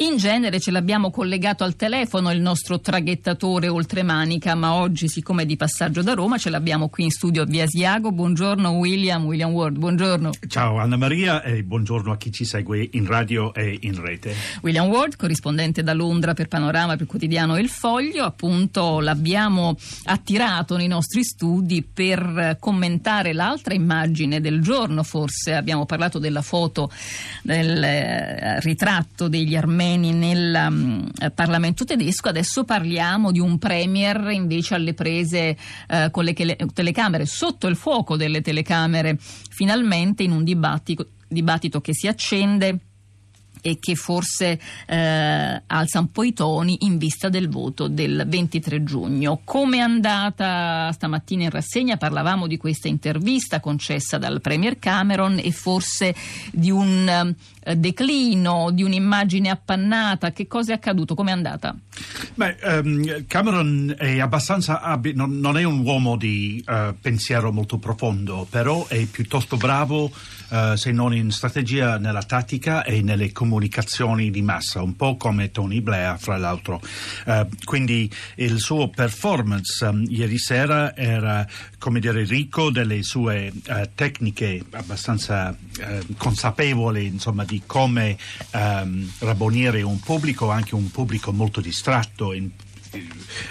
In genere ce l'abbiamo collegato al telefono il nostro traghettatore oltremanica, ma oggi, siccome è di passaggio da Roma, ce l'abbiamo qui in studio via Asiago. Buongiorno William, William Ward, buongiorno. Ciao Anna Maria e buongiorno a chi ci segue in radio e in rete. William Ward, corrispondente da Londra per Panorama, per quotidiano Il Foglio, appunto l'abbiamo attirato nei nostri studi per commentare l'altra immagine del giorno, forse abbiamo parlato della foto del eh, ritratto degli armeni armeni nel um, Parlamento tedesco, adesso parliamo di un premier invece alle prese uh, con le telecamere, sotto il fuoco delle telecamere, finalmente in un dibattito, dibattito che si accende e che forse eh, alza un po' i toni in vista del voto del 23 giugno. Come è andata stamattina in rassegna? Parlavamo di questa intervista concessa dal Premier Cameron e forse di un declino, di un'immagine appannata. Che cosa è accaduto? Come è andata? Beh, um, Cameron è abbastanza abile, non, non, è un uomo di uh, pensiero molto profondo, però è piuttosto bravo, uh, se non in strategia, nella tattica e nelle comunicazioni di massa, un po' come Tony Blair, fra l'altro. Uh, quindi il suo performance um, ieri sera era, come dire, ricco delle sue tecniche abbastanza consapevoli, insomma, di come um, rabbonire un pubblico, anche un pubblico molto distratto in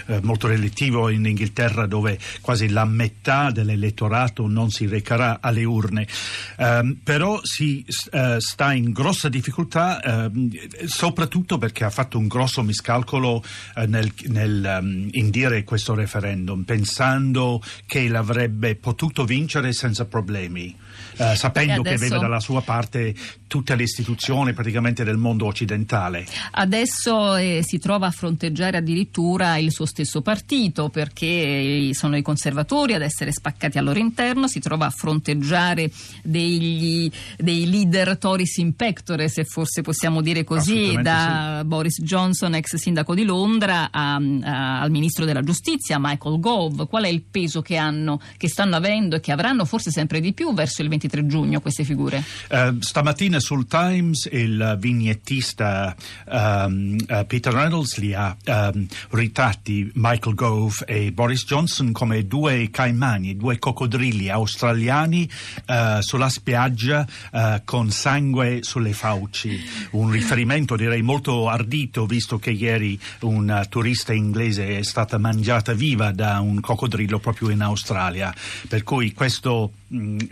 eh, molto relativo in Inghilterra dove quasi la metà dell'elettorato non si recherà alle urne, um, però si uh, sta in grossa difficoltà uh, soprattutto perché ha fatto un grosso miscalcolo uh, nel, nel um, indire questo referendum pensando che l'avrebbe potuto vincere senza problemi. Uh, sapendo adesso... che aveva dalla sua parte tutte le istituzioni praticamente del mondo occidentale. Adesso eh, si trova a fronteggiare addirittura il suo stesso partito perché sono i conservatori ad essere spaccati al loro interno, si trova a fronteggiare degli, dei leader Tories in pectore, se forse possiamo dire così, da sì. Boris Johnson, ex sindaco di Londra, a, a, al ministro della giustizia Michael Gove. Qual è il peso che hanno, che stanno avendo e che avranno forse sempre di più verso il 23 giugno queste figure? Uh, stamattina sul Times il vignettista um, uh, Peter Reynolds li ha um, ritratti Michael Gove e Boris Johnson come due caimani, due coccodrilli australiani uh, sulla spiaggia con sangue sulle fauci. Un riferimento direi molto ardito visto che ieri un turista inglese è stata mangiata viva da un coccodrillo proprio in Australia. Per cui questo mh,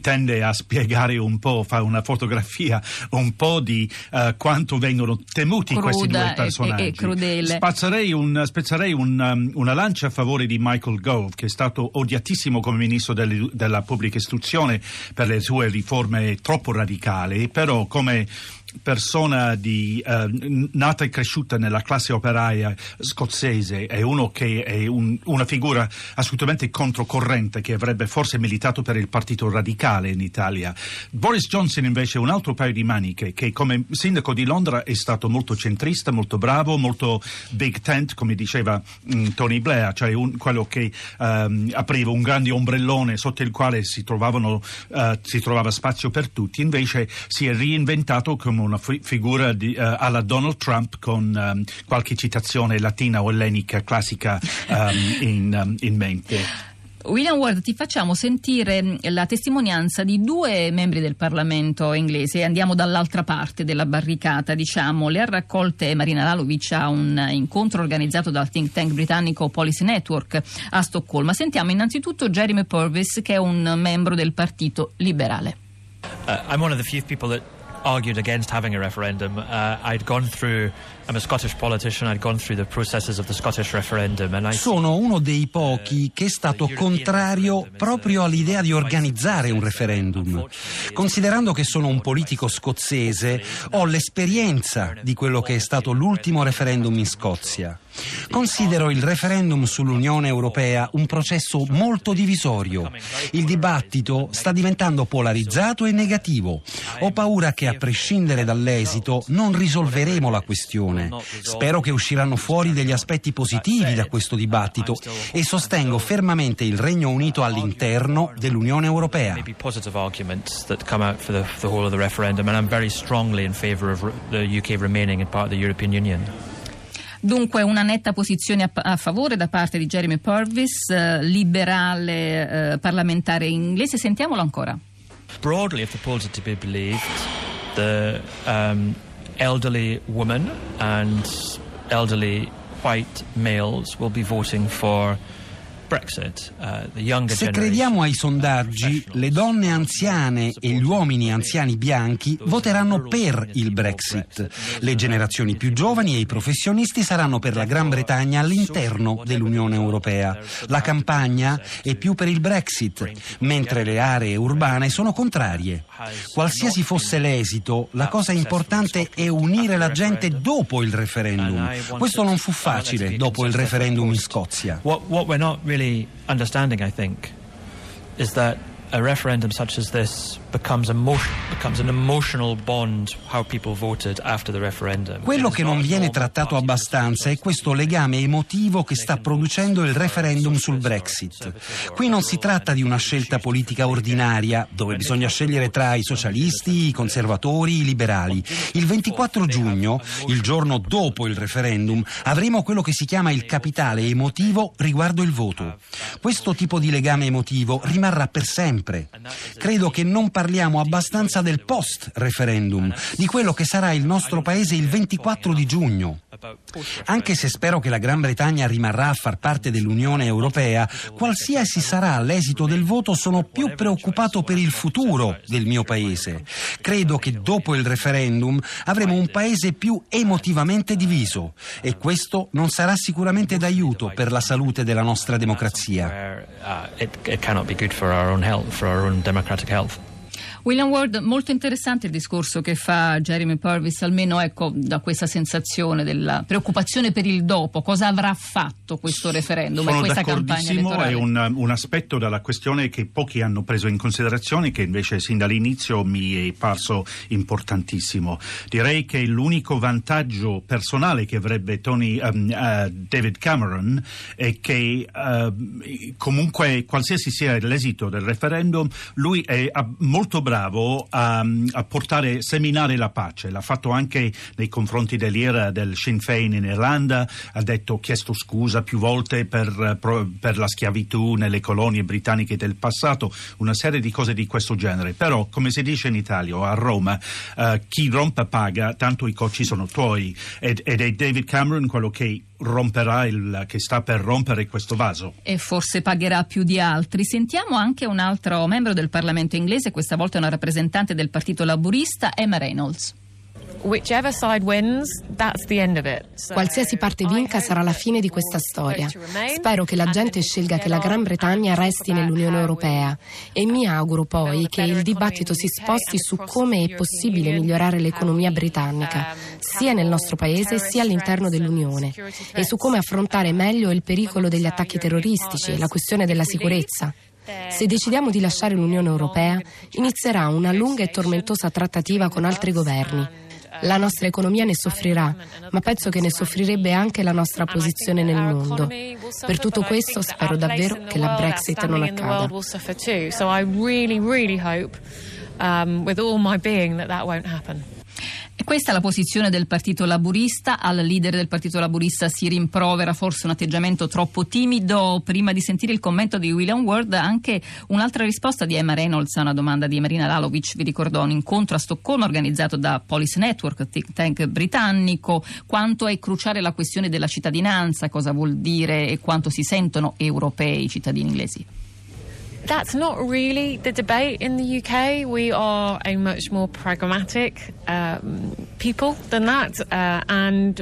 tende a spiegare un po', fa una fotografia un po' di uh, quanto vengono temuti Cruda questi due personaggi. E, e crudele. Spazzerei, un, spezzerei un, um, una lancia a favore di Michael Gove, che è stato odiatissimo come ministro delle, della pubblica istruzione per le sue riforme troppo radicali, però come persona di, uh, nata e cresciuta nella classe operaia scozzese è uno che è un, una figura assolutamente controcorrente che avrebbe forse militato per il partito radicale in Italia. Boris Johnson invece è un altro paio di maniche che come sindaco di Londra è stato molto centrista, molto bravo, molto big tent come diceva um, Tony Blair, cioè un, quello che um, apriva un grande ombrellone sotto il quale si, uh, si trovava spazio per tutti, invece si è reinventato come una fi- figura di, uh, alla Donald Trump con um, qualche citazione latina o ellenica classica um, in, um, in mente. William Ward, ti facciamo sentire mm, la testimonianza di due membri del Parlamento inglese. Andiamo dall'altra parte della barricata, diciamo. Le ha raccolte Marina Lalovic a un incontro organizzato dal think tank britannico Policy Network a Stoccolma. Sentiamo innanzitutto Jeremy Purvis, che è un membro del Partito Liberale. Uh, I'm one of the few people that argued against having a referendum. Uh, I'd gone through I'm a Scottish politician, I'd gone through the processes of the Scottish referendum and I Sono uno dei pochi che è stato contrario proprio all'idea di organizzare un referendum. Considerando che sono un politico scozzese, ho l'esperienza di quello che è stato l'ultimo referendum in Scozia. Considero il referendum sull'Unione Europea un processo molto divisorio. Il dibattito sta diventando polarizzato e negativo. Ho paura che a prescindere dall'esito non risolveremo la questione. Spero che usciranno fuori degli aspetti positivi da questo dibattito e sostengo fermamente il Regno Unito all'interno dell'Unione Europea. Dunque una netta posizione a, a, favore da parte di Jeremy Purvis, eh, liberale eh, parlamentare inglese. Sentiamolo ancora. Broadly, if the polls are to be believed, the um, elderly women and elderly white males will be voting for Se crediamo ai sondaggi, le donne anziane e gli uomini anziani bianchi voteranno per il Brexit. Le generazioni più giovani e i professionisti saranno per la Gran Bretagna all'interno dell'Unione Europea. La campagna è più per il Brexit, mentre le aree urbane sono contrarie. Qualsiasi fosse l'esito, la cosa importante è unire la gente dopo il referendum. Questo non fu facile dopo il referendum in Scozia. Really understanding, I think, is that a referendum such as this becomes, emotion, becomes an emotional bond how people voted after the referendum. Quello che non viene trattato abbastanza è questo legame emotivo che sta producendo il referendum sul Brexit. Qui non si tratta di una scelta politica ordinaria dove bisogna scegliere tra i socialisti, i conservatori, i liberali. Il 24 giugno, il giorno dopo il referendum, avremo quello che si chiama il capitale emotivo riguardo il voto. Questo tipo di legame emotivo rimarrà per sempre sempre. Credo che non parliamo abbastanza del post-referendum, di quello che sarà il nostro paese il 24 di giugno. Anche se spero che la Gran Bretagna rimarrà a far parte dell'Unione Europea, qualsiasi sarà l'esito del voto sono più preoccupato per il futuro del mio paese. Credo che dopo il referendum avremo un paese più emotivamente diviso e questo non sarà sicuramente d'aiuto per la salute della nostra democrazia. William Ward, molto interessante il discorso che fa Jeremy Purvis, almeno ecco, da questa sensazione della preoccupazione per il dopo. Cosa avrà fatto questo referendum Sono e questa campagna elettorale? È un, un, aspetto della questione che pochi hanno preso in considerazione, che invece sin dall'inizio mi è parso importantissimo. Direi che l'unico vantaggio personale che avrebbe Tony, um, uh, David Cameron è che uh, comunque qualsiasi sia l'esito del referendum, lui è molto bravo bravo a, a, portare, seminare la pace. L'ha fatto anche nei confronti dell'IRA del Sinn Féin in Irlanda, ha detto, chiesto scusa più volte per, per, la schiavitù nelle colonie britanniche del passato, una serie di cose di questo genere. Però, come si dice in Italia a Roma, uh, chi rompe paga, tanto i cocci sono tuoi. Ed, ed è David Cameron quello che romperà il, che sta per rompere questo vaso. E forse pagherà più di altri. Sentiamo anche un altro membro del Parlamento inglese, questa volta una rappresentante del Partito Laburista, Emma Reynolds. Qualsiasi parte vinca sarà la fine di questa storia. Spero che la gente scelga che la Gran Bretagna resti nell'Unione Europea e mi auguro poi che il dibattito si sposti su come è possibile migliorare l'economia britannica, sia nel nostro paese sia all'interno dell'Unione, e su come affrontare meglio il pericolo degli attacchi terroristici e la questione della sicurezza. Se decidiamo di lasciare l'Unione Europea, inizierà una lunga e tormentosa trattativa con altri governi la nostra economia ne soffrirà, ma penso che ne soffrirebbe anche la nostra posizione nel mondo. Per tutto questo spero davvero che la Brexit non accada. Um, with all my being that that won't happen. Questa è la posizione del Partito Laburista. Al leader del Partito Laburista si rimprovera forse un atteggiamento troppo timido. Prima di sentire il commento di William Ward, anche un'altra risposta di Emma Reynolds a una domanda di Marina Lalovic. Vi ricordò un incontro a Stoccolma organizzato da Policy Network, think tank britannico. Quanto è cruciale la questione della cittadinanza, cosa vuol dire e quanto si sentono europei i cittadini inglesi? That's not really the debate in the UK. We are a much more pragmatic um, people than that, uh, and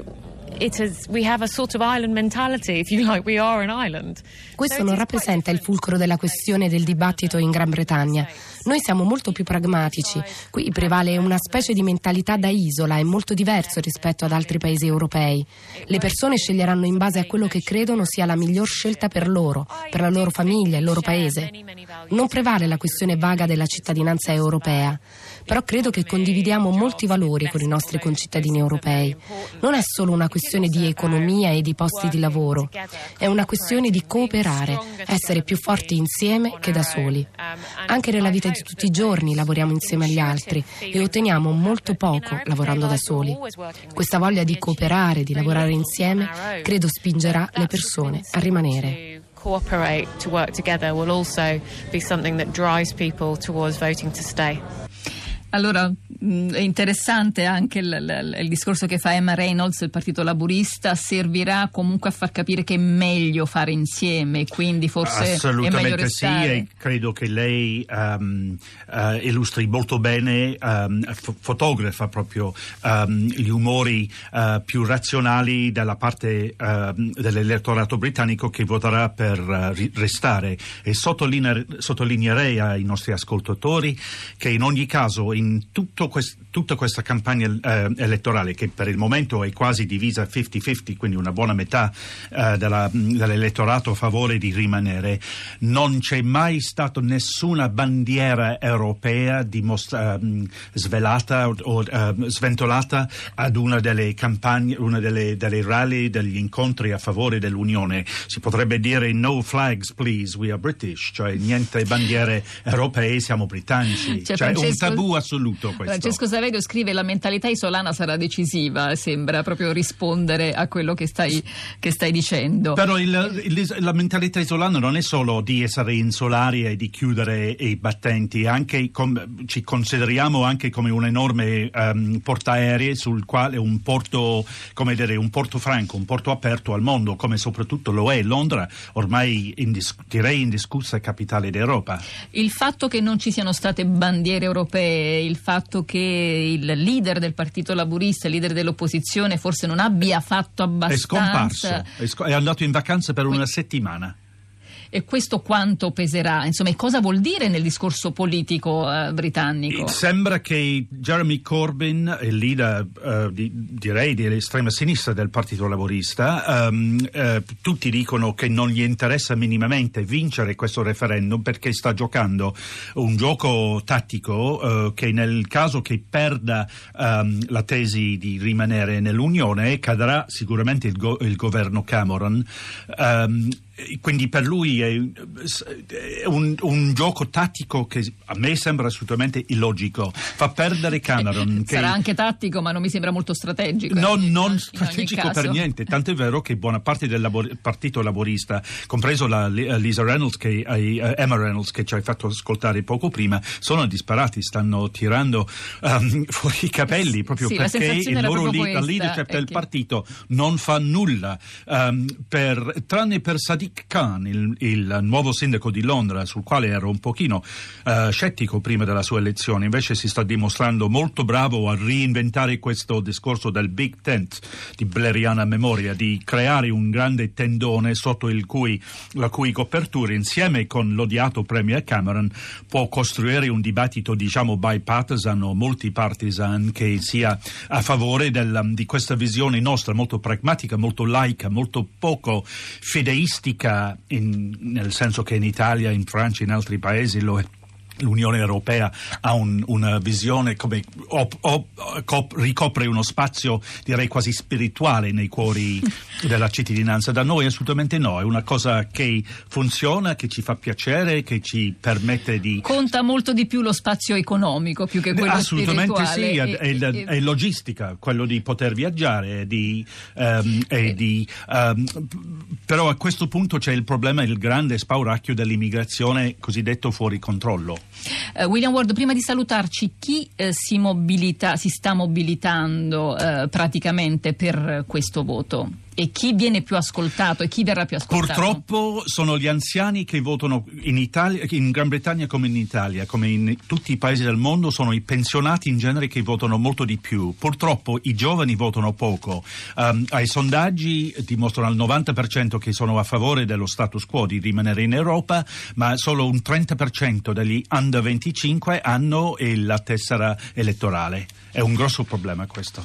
is we have a sort of island mentality, if you like. We are an island. Questo non rappresenta il fulcro della questione del dibattito in Gran Bretagna. Noi siamo molto più pragmatici. Qui prevale una specie di mentalità da isola, è molto diverso rispetto ad altri paesi europei. Le persone sceglieranno in base a quello che credono sia la miglior scelta per loro, per la loro famiglia, il loro paese. Non prevale la questione vaga della cittadinanza europea però credo che condividiamo molti valori con i nostri concittadini europei. Non è solo una questione di economia e di posti di lavoro, è una questione di cooperare, essere più forti insieme che da soli. Anche nella vita di tutti i giorni lavoriamo insieme agli altri e otteniamo molto poco lavorando da soli. Questa voglia di cooperare, di lavorare insieme, credo spingerà le persone a rimanere cooperate to work together will also be something that drives people towards voting to stay. Allora, è interessante anche il, il, il, discorso che fa Emma Reynolds, il Partito Laburista, servirà comunque a far capire che è meglio fare insieme, quindi forse Assolutamente sì, e credo che lei um, uh, illustri molto bene, um, f- fotografa proprio um, gli umori uh, più razionali della parte dell'elettorato britannico che voterà per uh, restare. E sottoline- sottolineerei ai nostri ascoltatori che in ogni caso in Question. Tutta questa campagna eh, elettorale, che per il momento è quasi divisa 50-50, quindi una buona metà eh, della, dell'elettorato a favore di rimanere, non c'è mai stata nessuna bandiera europea dimostra- mm, svelata o uh, sventolata ad una delle campagne, una delle, delle rally, degli incontri a favore dell'Unione. Si potrebbe dire no flags please, we are British, cioè niente bandiere europee, siamo britannici. Cioè, cioè Francesco... un tabù assoluto questo. Francesco Saverio scrive la mentalità isolana sarà decisiva, sembra proprio rispondere a quello che stai, che stai dicendo. Però il, il, la mentalità isolana non è solo di essere insolari e di chiudere i battenti, com, ci consideriamo anche come un enorme um, portaerei sul quale un porto, come dire, un porto franco, un porto aperto al mondo, come soprattutto lo è Londra, ormai indis- direi indiscussa capitale d'Europa. Il fatto che non ci siano state bandiere europee, il fatto che il leader del Partito Laburista, il leader dell'opposizione, forse non abbia fatto abbastanza. È scomparso, è, sc- è andato in vacanza per una settimana. E questo quanto peserà? Insomma, cosa vuol dire nel discorso politico eh, britannico? Sembra che Jeremy Corbyn, il leader, eh, di, direi, dell'estrema sinistra del Partito Laborista, ehm, eh, tutti dicono che non gli interessa minimamente vincere questo referendum perché sta giocando un gioco tattico eh, che nel caso che perda ehm, la tesi di rimanere nell'Unione cadrà sicuramente il, go- il governo Cameron. Um, quindi per lui è un, un, gioco tattico che a me sembra assolutamente illogico. Fa perdere Cameron. Che... Sarà anche tattico, ma non mi sembra molto strategico. No, non strategico per niente. Tant'è vero che buona parte del labor- partito laborista, compreso la Lisa Reynolds, che, uh, Emma Reynolds, che ci hai fatto ascoltare poco prima, sono disparati, stanno tirando um, fuori i capelli proprio sì, perché il loro li- leadership del che... partito non fa nulla um, per, tranne per Sadiq Sadiq Khan, il, il, nuovo sindaco di Londra, sul quale ero un pochino uh, scettico prima della sua elezione, invece si sta dimostrando molto bravo a reinventare questo discorso del Big Tent di Blairiana memoria, di creare un grande tendone sotto cui, la cui copertura, insieme con l'odiato Premier Cameron, può costruire un dibattito, diciamo, bipartisan o multipartisan che sia a favore del, di questa visione nostra, molto pragmatica, molto laica, molto poco fideistica politica, in, nel senso che in Italia, in Francia, in altri paesi lo è l'Unione Europea ha un, una visione come op, op, cop, ricopre uno spazio direi quasi spirituale nei cuori della cittadinanza. Da noi assolutamente no, è una cosa che funziona, che ci fa piacere, che ci permette di... Conta molto di più lo spazio economico più che quello assolutamente spirituale. Assolutamente sì, è, è, è, logistica, quello di poter viaggiare di, um, e di, um, però a questo punto c'è il problema, il grande spauracchio dell'immigrazione cosiddetto fuori controllo. Uh, William Ward, prima di salutarci, chi uh, si, mobilita, si, sta mobilitando uh, praticamente per questo voto? E chi viene più ascoltato e chi verrà più ascoltato? Purtroppo sono gli anziani che votano in, Italia, in Gran Bretagna come in Italia, come in tutti i paesi del mondo, sono i pensionati in genere che votano molto di più. Purtroppo i giovani votano poco. Um, ai sondaggi dimostrano al 90% che sono a favore dello status quo di rimanere in Europa, ma solo un 30% degli under 25 hanno la tessera elettorale. È un grosso problema questo.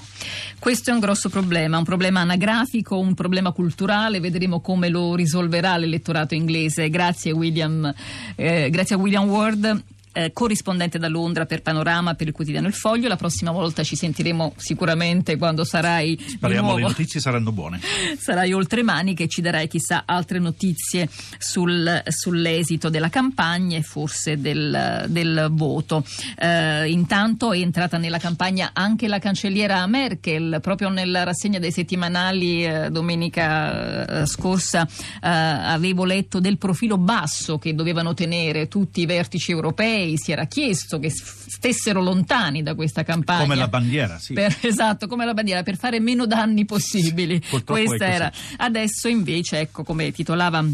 Questo è un grosso problema, un problema anagrafico, un problema culturale, vedremo come lo risolverà l'elettorato inglese. Grazie William, eh, grazie a William Ward eh, corrispondente da Londra per Panorama, per il quotidiano Il Foglio. La prossima volta ci sentiremo sicuramente quando sarai. Speriamo le notizie saranno buone. Sarai oltre mani che ci darai chissà altre notizie sul, sull'esito della campagna e forse del, del voto. Eh, intanto è entrata nella campagna anche la cancelliera Merkel, proprio nella rassegna dei settimanali eh, domenica eh, scorsa eh, avevo letto del profilo basso che dovevano tenere tutti i vertici europei lei si era chiesto che stessero lontani da questa campagna. Come la bandiera, sì. Per, esatto, come la bandiera, per fare meno danni possibili. Questa era. Adesso invece, ecco come titolava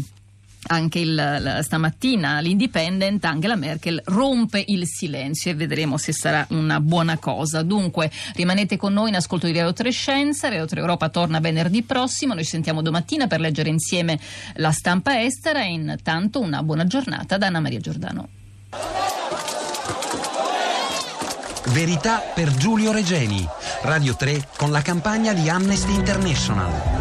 anche il, la, stamattina l'Independent, Angela Merkel rompe il silenzio e vedremo se sarà una buona cosa. Dunque rimanete con noi in ascolto di Radio 3 Scienza, Radio 3 Europa torna venerdì prossimo, noi ci sentiamo domattina per leggere insieme la stampa estera e intanto una buona giornata da Anna Maria Giordano. Verità per Giulio Regeni, Radio 3 con la campagna di Amnesty International.